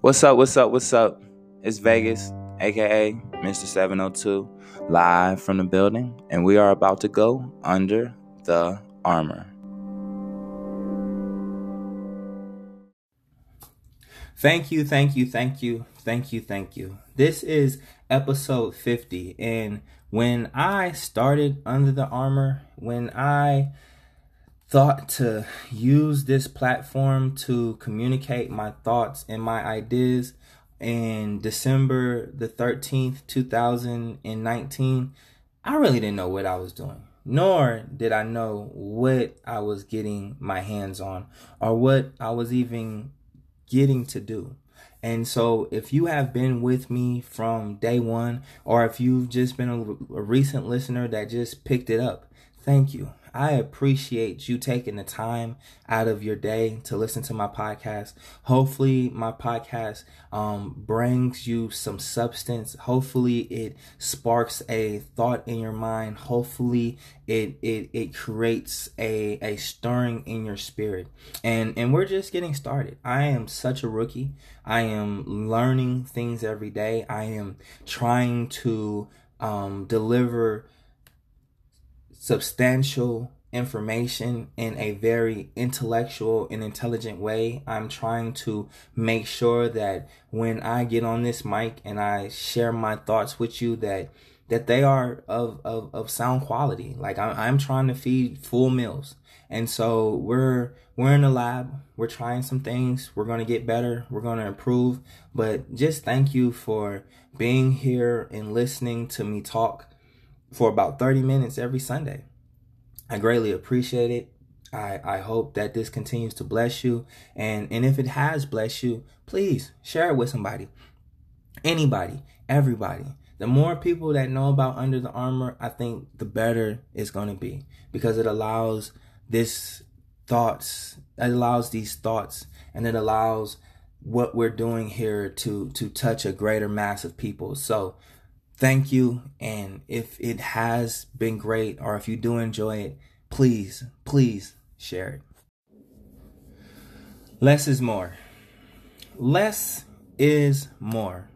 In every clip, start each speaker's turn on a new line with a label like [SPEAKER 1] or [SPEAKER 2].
[SPEAKER 1] What's up? What's up? What's up? It's Vegas, aka Mr. 702, live from the building, and we are about to go under the armor. Thank you, thank you, thank you, thank you, thank you. This is episode 50, and when I started Under the Armor, when I thought to use this platform to communicate my thoughts and my ideas in December the 13th, 2019, I really didn't know what I was doing. Nor did I know what I was getting my hands on or what I was even getting to do. And so, if you have been with me from day one, or if you've just been a, a recent listener that just picked it up, thank you. I appreciate you taking the time out of your day to listen to my podcast. Hopefully, my podcast um, brings you some substance. Hopefully, it sparks a thought in your mind. Hopefully, it it it creates a a stirring in your spirit. And and we're just getting started. I am such a rookie. I am learning things every day. I am trying to um, deliver substantial information in a very intellectual and intelligent way. I'm trying to make sure that when I get on this mic and I share my thoughts with you that that they are of, of, of sound quality. Like I'm, I'm trying to feed full meals. And so we're we're in the lab. We're trying some things. We're to get better. We're to improve. But just thank you for being here and listening to me talk for about 30 minutes every Sunday. I greatly appreciate it. I, I hope that this continues to bless you. And, and if it has blessed you, please share it with somebody. Anybody, everybody. The more people that know about Under the Armor, I think the better it's going to be because it allows this thoughts, it allows these thoughts, and it allows what we're doing here to to touch a greater mass of people. So thank you. And if it has been great or if you do enjoy it, please, please share it. Less is more. Less is more.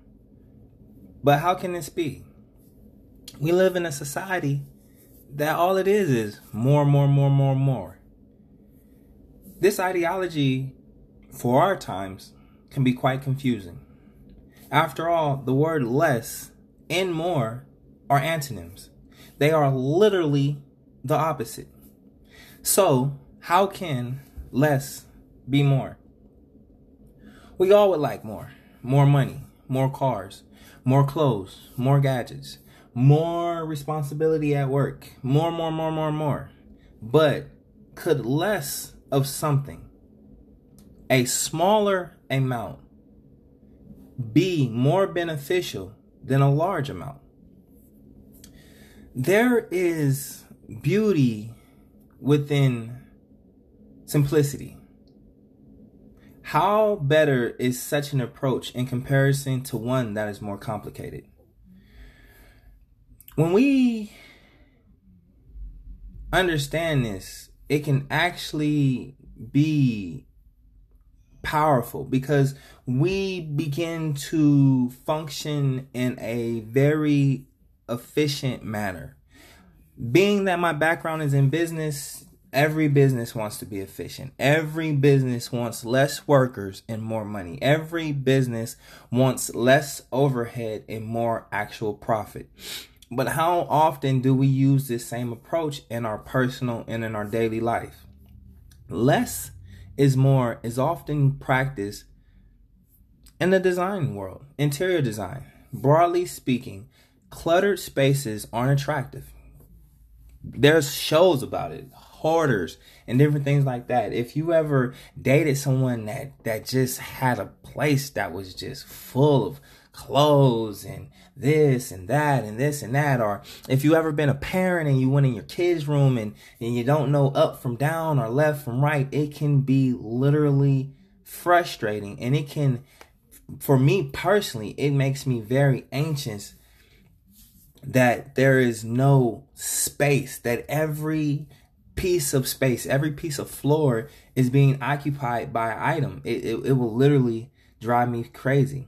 [SPEAKER 1] But how can this be? We live in a society that all it is is more, more, more, more, more. This ideology for our times can be quite confusing. After all, the word less and more are antonyms. They are literally the opposite. So, how can less be more? We all would like more. More money, more cars, more clothes, more gadgets, more responsibility at work, more, more, more, more, more. But could less of something, a smaller amount, be more beneficial than a large amount. There is beauty within simplicity. How better is such an approach in comparison to one that is more complicated? When we understand this, it can actually be powerful because we begin to function in a very efficient manner. Being that my background is in business, every business wants to be efficient. Every business wants less workers and more money. Every business wants less overhead and more actual profit. But how often do we use this same approach in our personal and in our daily life? Less is more is often practiced in the design world, interior design. Broadly speaking, cluttered spaces aren't attractive. There's shows about it, hoarders and different things like that. If you ever dated someone that that just had a place that was just full of clothes and this and that and this and that or if you ever been a parent and you went in your kids room and, and you don't know up from down or left from right it can be literally frustrating and it can for me personally it makes me very anxious that there is no space that every piece of space, every piece of floor is being occupied by an item. It, it, it will literally drive me crazy.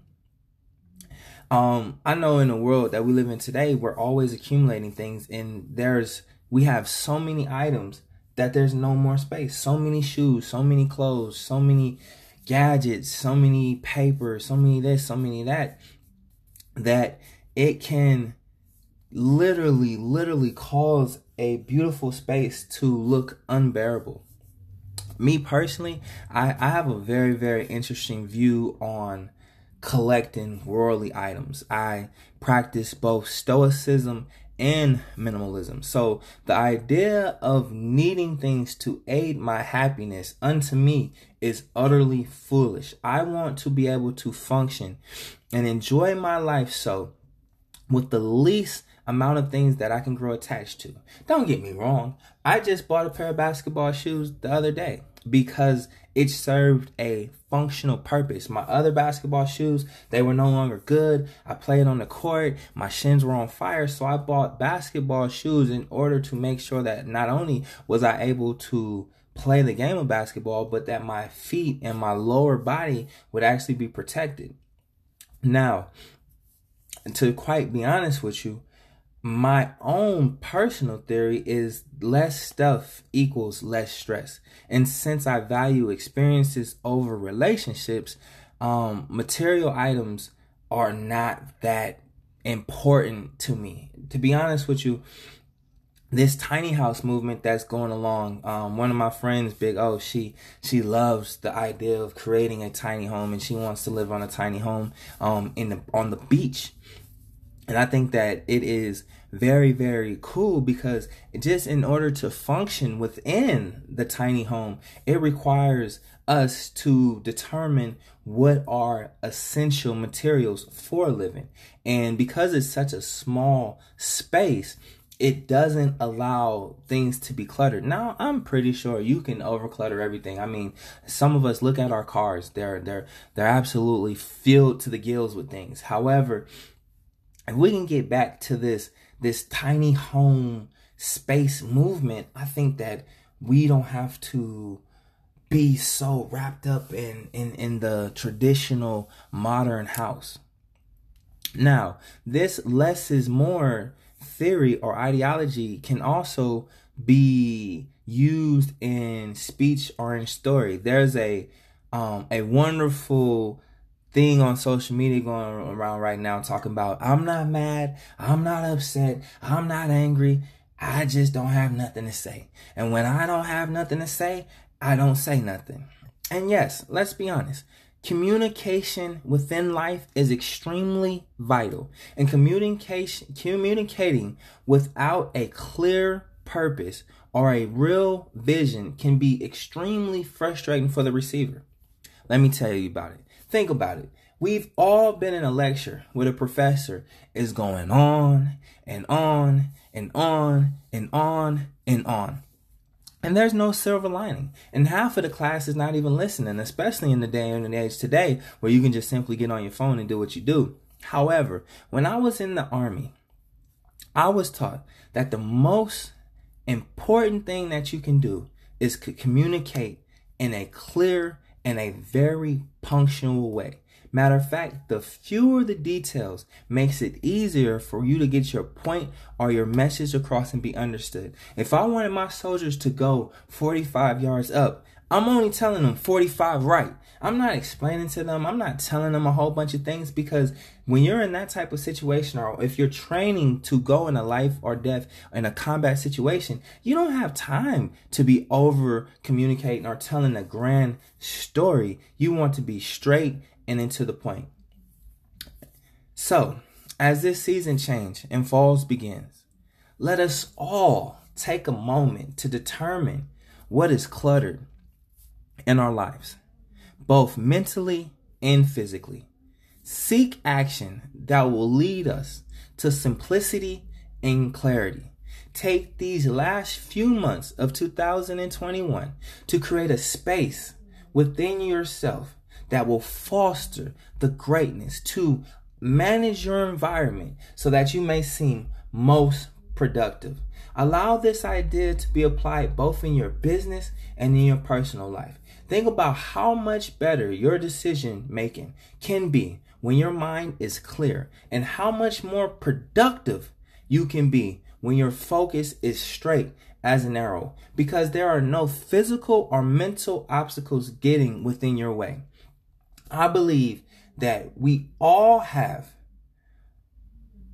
[SPEAKER 1] Um, I know in the world that we live in today, we're always accumulating things, and there's we have so many items that there's no more space. So many shoes, so many clothes, so many gadgets, so many papers, so many this, so many that, that it can literally, literally cause a beautiful space to look unbearable. Me personally, I, I have a very, very interesting view on collecting worldly items. I practice both stoicism and minimalism. So the idea of needing things to aid my happiness unto me is utterly foolish. I want to be able to function and enjoy my life so with the least amount of things that I can grow attached to. Don't get me wrong. I just bought a pair of basketball shoes the other day because it served a functional purpose. My other basketball shoes, they were no longer good. I played on the court, my shins were on fire, so I bought basketball shoes in order to make sure that not only was I able to play the game of basketball, but that my feet and my lower body would actually be protected. Now, to quite be honest with you, my own personal theory is less stuff equals less stress. And since I value experiences over relationships, um, material items are not that important to me. To be honest with you, this tiny house movement that's going along. Um, one of my friends, Big O, she she loves the idea of creating a tiny home, and she wants to live on a tiny home um, in the on the beach. And I think that it is very, very cool because just in order to function within the tiny home, it requires us to determine what are essential materials for living. And because it's such a small space, it doesn't allow things to be cluttered. Now, I'm pretty sure you can overclutter everything. I mean, some of us look at our cars; they're they're they're absolutely filled to the gills with things. However, if we can get back to this this tiny home space movement, I think that we don't have to be so wrapped up in in in the traditional modern house. Now, this less is more theory or ideology can also be used in speech or in story. There's a um, a wonderful thing on social media going around right now talking about I'm not mad, I'm not upset, I'm not angry. I just don't have nothing to say. And when I don't have nothing to say, I don't say nothing. And yes, let's be honest. Communication within life is extremely vital. And communication communicating without a clear purpose or a real vision can be extremely frustrating for the receiver. Let me tell you about it. Think about it. We've all been in a lecture where the professor is going on and on and on and on and on. And there's no silver lining. And half of the class is not even listening, especially in the day and age today where you can just simply get on your phone and do what you do. However, when I was in the army, I was taught that the most important thing that you can do is communicate in a clear in a very punctual way. Matter of fact, the fewer the details makes it easier for you to get your point or your message across and be understood. If I wanted my soldiers to go 45 yards up, I'm only telling them 45 right. I'm not explaining to them. I'm not telling them a whole bunch of things because when you're in that type of situation or if you're training to go in a life or death in a combat situation, you don't have time to be over communicating or telling a grand story. You want to be straight and into the point. So, as this season change and falls begins, let us all take a moment to determine what is cluttered in our lives, both mentally and physically. Seek action that will lead us to simplicity and clarity. Take these last few months of 2021 to create a space within yourself that will foster the greatness to manage your environment so that you may seem most productive. Allow this idea to be applied both in your business and in your personal life. Think about how much better your decision making can be when your mind is clear and how much more productive you can be when your focus is straight as an arrow because there are no physical or mental obstacles getting within your way. I believe that we all have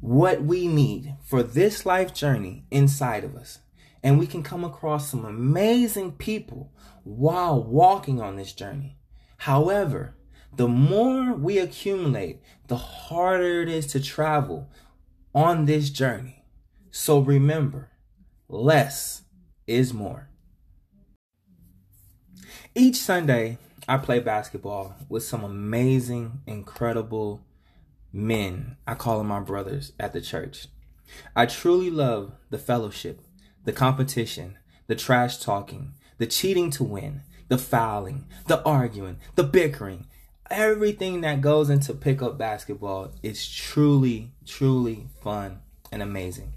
[SPEAKER 1] what we need for this life journey inside of us. And we can come across some amazing people while walking on this journey. However, the more we accumulate, the harder it is to travel on this journey. So remember, less is more. Each Sunday, I play basketball with some amazing, incredible men. I call them my brothers at the church. I truly love the fellowship, the competition, the trash talking, the cheating to win, the fouling, the arguing, the bickering. Everything that goes into pickup basketball is truly, truly fun and amazing.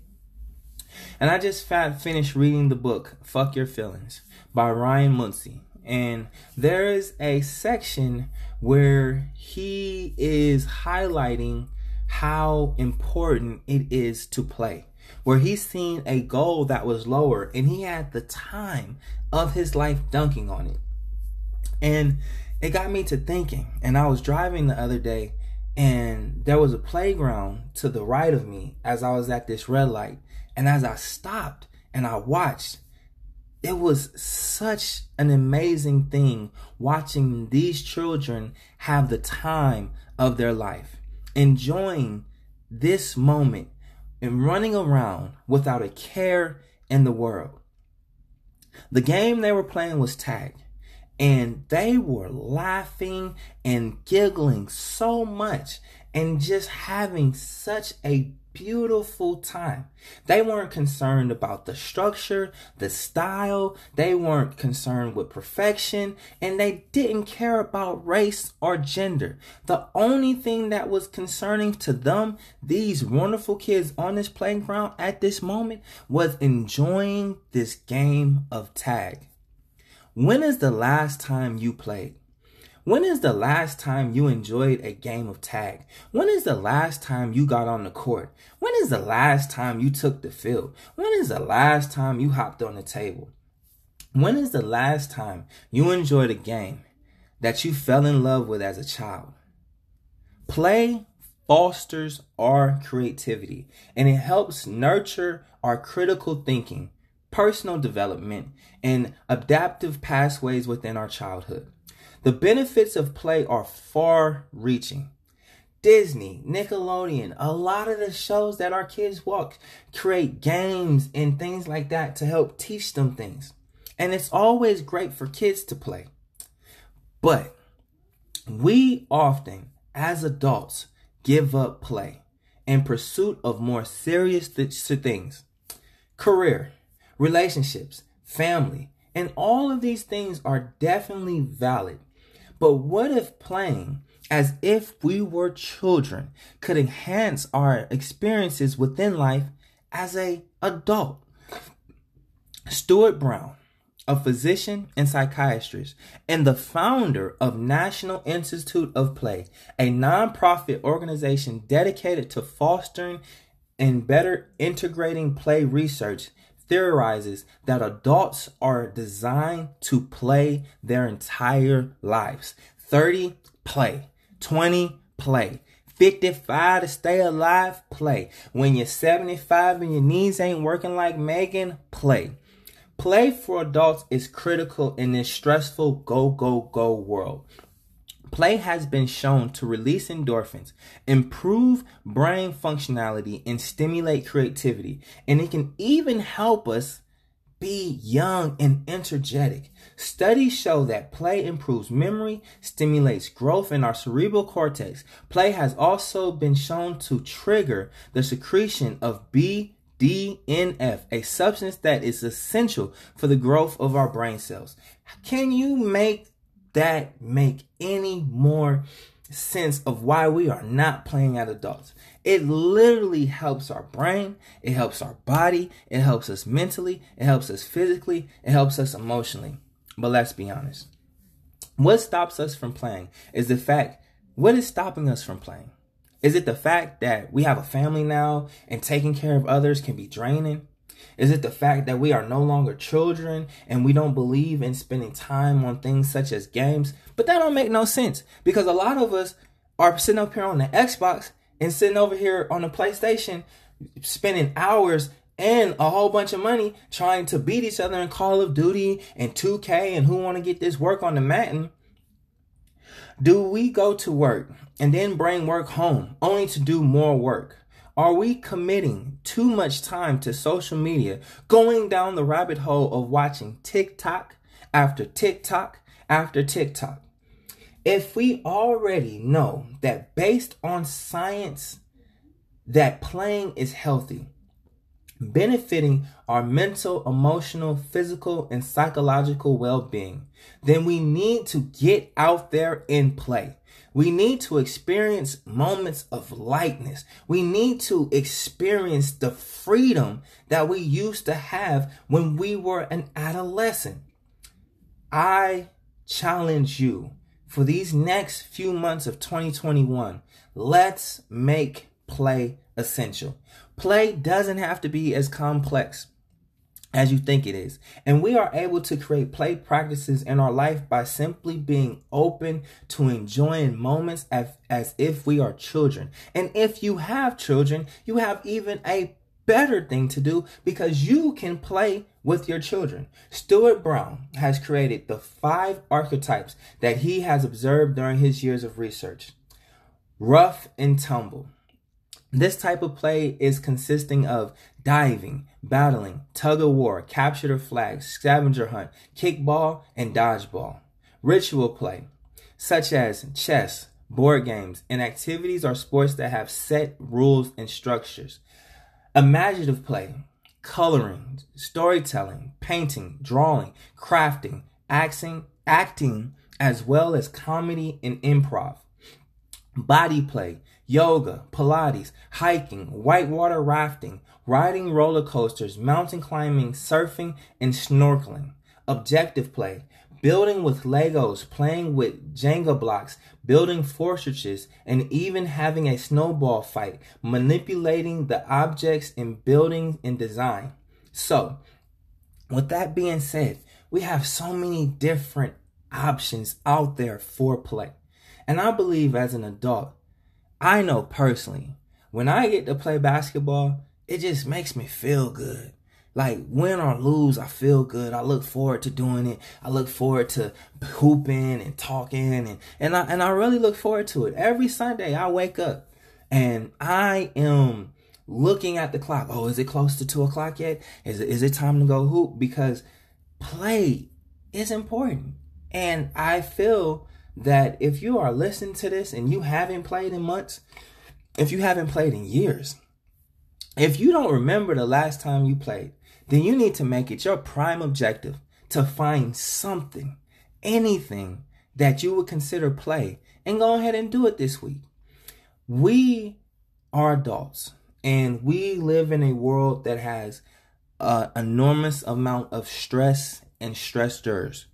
[SPEAKER 1] And I just finished reading the book, Fuck Your Feelings, by Ryan Munsey. And there is a section where he is highlighting how important it is to play. Where he's seen a goal that was lower and he had the time of his life dunking on it. And it got me to thinking. And I was driving the other day and there was a playground to the right of me as I was at this red light. And as I stopped and I watched, it was such an amazing thing watching these children have the time of their life, enjoying this moment and running around without a care in the world. The game they were playing was tag, and they were laughing and giggling so much and just having such a beautiful time. They weren't concerned about the structure, the style, they weren't concerned with perfection, and they didn't care about race or gender. The only thing that was concerning to them, these wonderful kids on this playground at this moment, was enjoying this game of tag. When is the last time you played? When is the last time you enjoyed a game of tag? When is the last time you got on the court? When is the last time you took the field? When is the last time you hopped on the table? When is the last time you enjoyed a game that you fell in love with as a child? Play fosters our creativity and it helps nurture our critical thinking, personal development, and adaptive pathways within our childhood. The benefits of play are far reaching. Disney, Nickelodeon, a lot of the shows that our kids watch create games and things like that to help teach them things. And it's always great for kids to play. But we often, as adults, give up play in pursuit of more serious th- things career, relationships, family, and all of these things are definitely valid. But what if playing as if we were children could enhance our experiences within life as a adult? Stuart Brown, a physician and psychiatrist and the founder of National Institute of Play, a nonprofit organization dedicated to fostering and better integrating play research, theorizes that adults are designed to play their entire lives 30, play, 20, play. 55 to stay alive, play. When you're 75 and your knees ain't working like Megan, play. Play for adults is critical in this stressful go, go, go world. Play has been shown to release endorphins, improve brain functionality, and stimulate creativity. And it can even help us be young and energetic. Studies show that play improves memory, stimulates growth in our cerebral cortex. Play has also been shown to trigger the secretion of BDNF, a substance that is essential for the growth of our brain cells. Can you make that make any more sense of why we are not playing as adults. It literally helps our brain, it helps our body, it helps us mentally, it helps us physically, it helps us emotionally. But let's be honest. What stops us from playing is the fact what is stopping us from playing? Is it the fact that we have a family now and taking care of others can be draining? Is it the fact that we are no longer children and we don't believe in spending time on things such as games? But that don't make no sense because a lot of us are sitting up here on the Xbox and sitting over here on the PlayStation spending hours and a whole bunch of money trying to beat each other in Call of Duty and 2K and who want to get this work on the mountain. Do we go to work and then bring work home only to do more work? Are we committing too much time to social media, going down the rabbit hole of watching TikTok after TikTok after TikTok? If we already know that based on science that playing is healthy, benefiting our mental, emotional, physical, and psychological well being, then we need to get out there and play. We need to experience moments of lightness. We need to experience the freedom that we used to have when we were an adolescent. I challenge you for these next few months of 2021. Let's make play essential. Play doesn't have to be as complex as you think it is. And we are able to create play practices in our life by simply being open to enjoying moments as, as if we are children. And if you have children, you have even a better thing to do because you can play with your children. Stuart Brown has created the five archetypes that he has observed during his years of research. Rough and tumble this type of play is consisting of diving, battling, tug of war, capture the flag, scavenger hunt, kickball, and dodgeball. Ritual play, such as chess, board games, and activities or sports that have set rules and structures. Imaginative play, coloring, storytelling, painting, drawing, crafting, acting, acting, as well as comedy and improv. Body play, yoga, Pilates, hiking, whitewater rafting, riding roller coasters, mountain climbing, surfing, and snorkeling. Objective play, building with Legos, playing with Jenga blocks, building fortresses, and even having a snowball fight, manipulating the objects in building and design. So, with that being said, we have so many different options out there for play. And I believe as an adult, I know personally, when I get to play basketball, it just makes me feel good. Like win or lose, I feel good. I look forward to doing it. I look forward to hooping and talking and and I and I really look forward to it. Every Sunday I wake up and I am looking at the clock. Oh, is it close to two o'clock yet? Is it is it time to go hoop? Because play is important. And I feel that if you are listening to this and you haven't played in months, if you haven't played in years, if you don't remember the last time you played, then you need to make it your prime objective to find something, anything that you would consider play and go ahead and do it this week. We are adults and we live in a world that has an enormous amount of stress and stressors.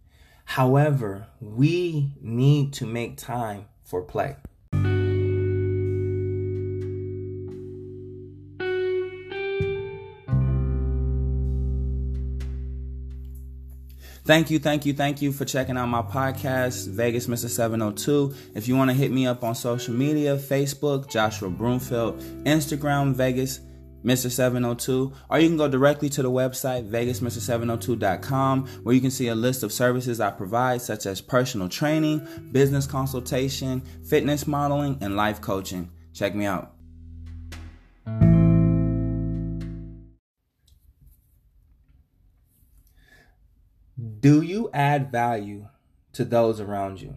[SPEAKER 1] However, we need to make time for play. Thank you, thank you, thank you for checking out my podcast, Vegas Mr. 702. If you want to hit me up on social media, Facebook, Joshua Broomfield, Instagram, Vegas Mr. 702, or you can go directly to the website, vegasmr702.com, where you can see a list of services I provide, such as personal training, business consultation, fitness modeling, and life coaching. Check me out. Do you add value to those around you?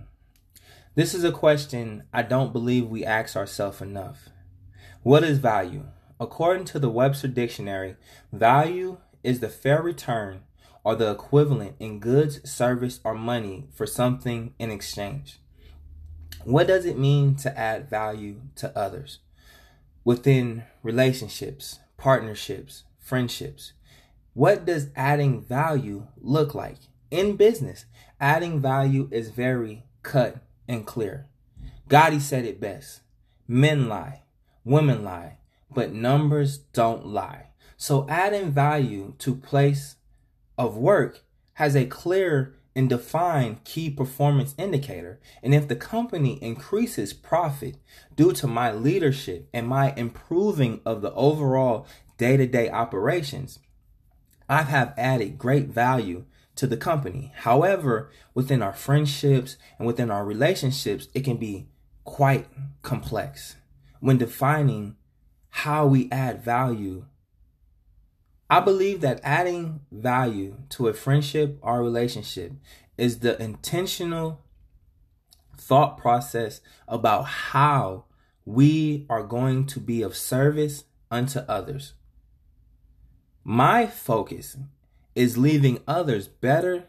[SPEAKER 1] This is a question I don't believe we ask ourselves enough. What is value? According to the Webster Dictionary, value is the fair return or the equivalent in goods, service, or money for something in exchange. What does it mean to add value to others within relationships, partnerships, friendships? What does adding value look like in business? Adding value is very cut and clear. Gotti said it best. Men lie, women lie, but numbers don't lie. So adding value to place of work has a clear and defined key performance indicator. And if the company increases profit due to my leadership and my improving of the overall day-to-day operations, I have added great value to the company. However, within our friendships and within our relationships, it can be quite complex when defining how we add value. I believe that adding value to a friendship or relationship is the intentional thought process about how we are going to be of service unto others. My focus is leaving others better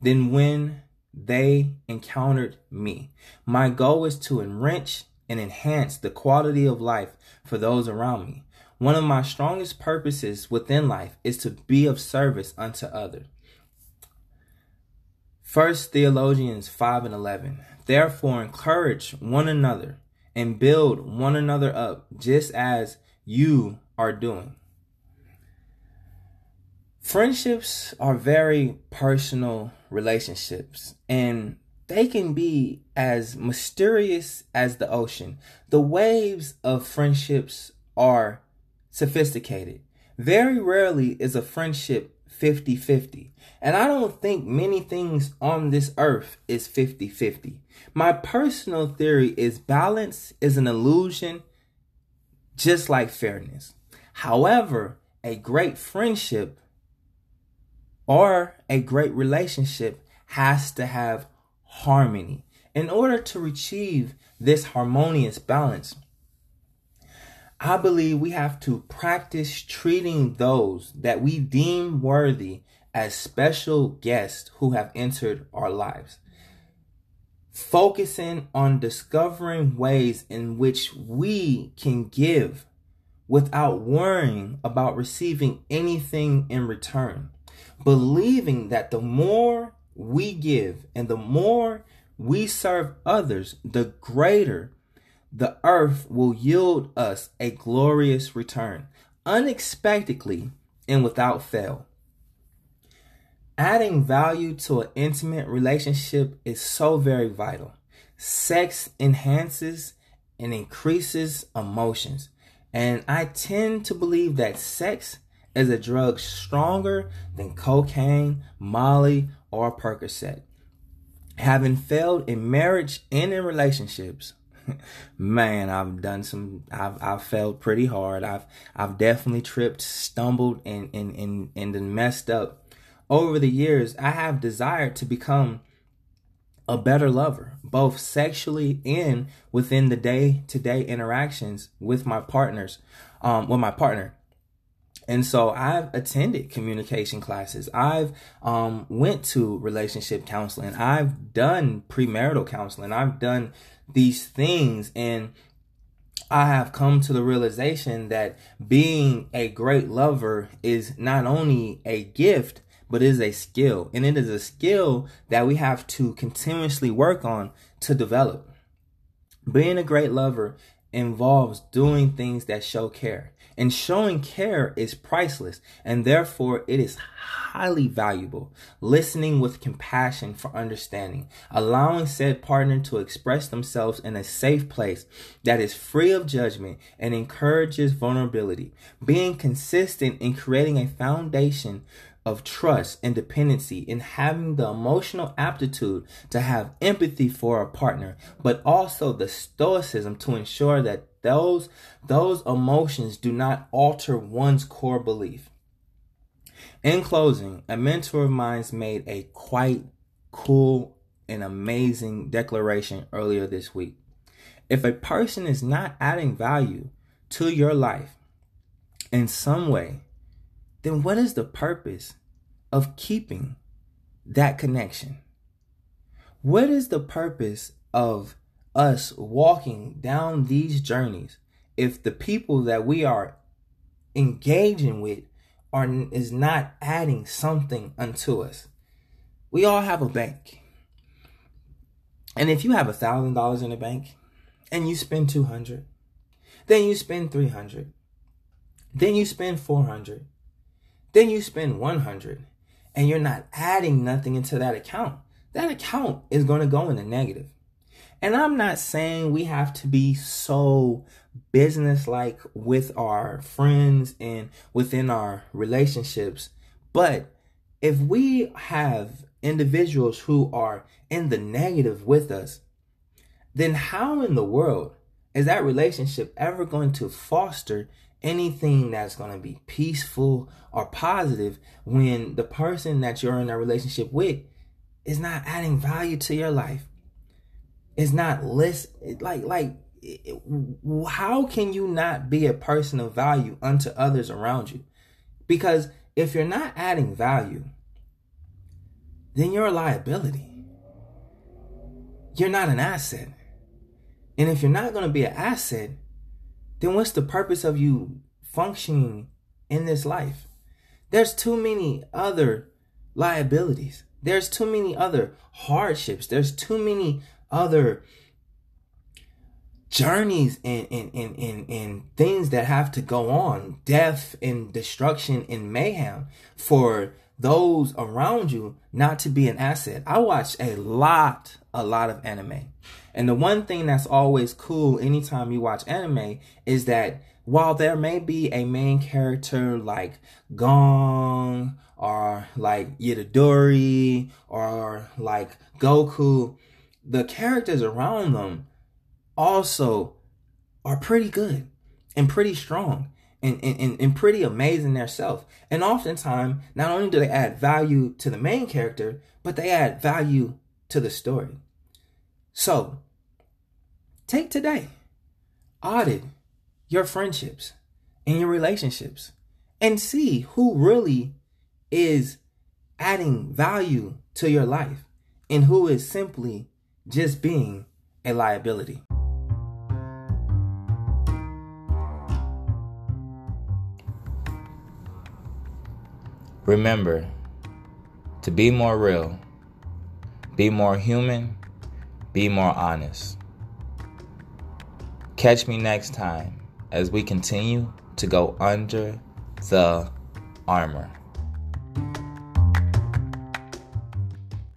[SPEAKER 1] than when they encountered me. My goal is to enrich and enhance the quality of life for those around me. One of my strongest purposes within life is to be of service unto others. First Thessalonians 5 and 11. Therefore, encourage one another and build one another up, just as you are doing. Friendships are very personal relationships and they can be as mysterious as the ocean. The waves of friendships are sophisticated. Very rarely is a friendship 50 50. And I don't think many things on this earth is 50 50. My personal theory is balance is an illusion, just like fairness. However, a great friendship or a great relationship has to have harmony. In order to achieve this harmonious balance, I believe we have to practice treating those that we deem worthy as special guests who have entered our lives. Focusing on discovering ways in which we can give without worrying about receiving anything in return believing that the more we give and the more we serve others, the greater the earth will yield us a glorious return, unexpectedly and without fail. Adding value to an intimate relationship is so very vital. Sex enhances and increases emotions. And I tend to believe that sex is a drug stronger than cocaine, Molly, or Percocet. Having failed in marriage and in relationships, man, I've done some. I've I've failed pretty hard. I've I've definitely tripped, stumbled, and and and and messed up. Over the years, I have desired to become a better lover, both sexually and within the day to day interactions with my partners, um, with my partner. And so I've attended communication classes. I've um, went to relationship counseling. I've done premarital counseling. I've done these things and I have come to the realization that being a great lover is not only a gift, but is a skill. And it is a skill that we have to continuously work on to develop. Being a great lover involves doing things that show care. And showing care is priceless and therefore it is highly valuable. Listening with compassion for understanding, allowing said partner to express themselves in a safe place that is free of judgment and encourages vulnerability. Being consistent in creating a foundation of trust and dependency in having the emotional aptitude to have empathy for a partner, but also the stoicism to ensure that those those emotions do not alter one's core belief. In closing, a mentor of mine made a quite cool and amazing declaration earlier this week. If a person is not adding value to your life in some way, then what is the purpose of keeping that connection? What is the purpose of us walking down these journeys, if the people that we are engaging with are is not adding something unto us. We all have a bank. And if you have a thousand dollars in the bank and you spend 200, then you spend 300, then you spend 400, then you spend 100, and you're not adding nothing into that account, that account is going to go in the negative. And I'm not saying we have to be so business like with our friends and within our relationships, but if we have individuals who are in the negative with us, then how in the world is that relationship ever going to foster anything that's going to be peaceful or positive when the person that you're in a relationship with is not adding value to your life? Is not list like like how can you not be a person of value unto others around you? Because if you're not adding value, then you're a liability. You're not an asset. And if you're not going to be an asset, then what's the purpose of you functioning in this life? There's too many other liabilities. There's too many other hardships. There's too many other journeys and, and, and, and, and things that have to go on death and destruction and mayhem for those around you not to be an asset. I watch a lot, a lot of anime. And the one thing that's always cool anytime you watch anime is that while there may be a main character like Gon or like Itadori or like Goku, the characters around them also are pretty good and pretty strong and, and, and pretty amazing themselves. And oftentimes, not only do they add value to the main character, but they add value to the story. So, take today, audit your friendships and your relationships, and see who really is adding value to your life and who is simply just being a liability. Remember to be more real, be more human, be more honest. Catch me next time as we continue to go under the armor.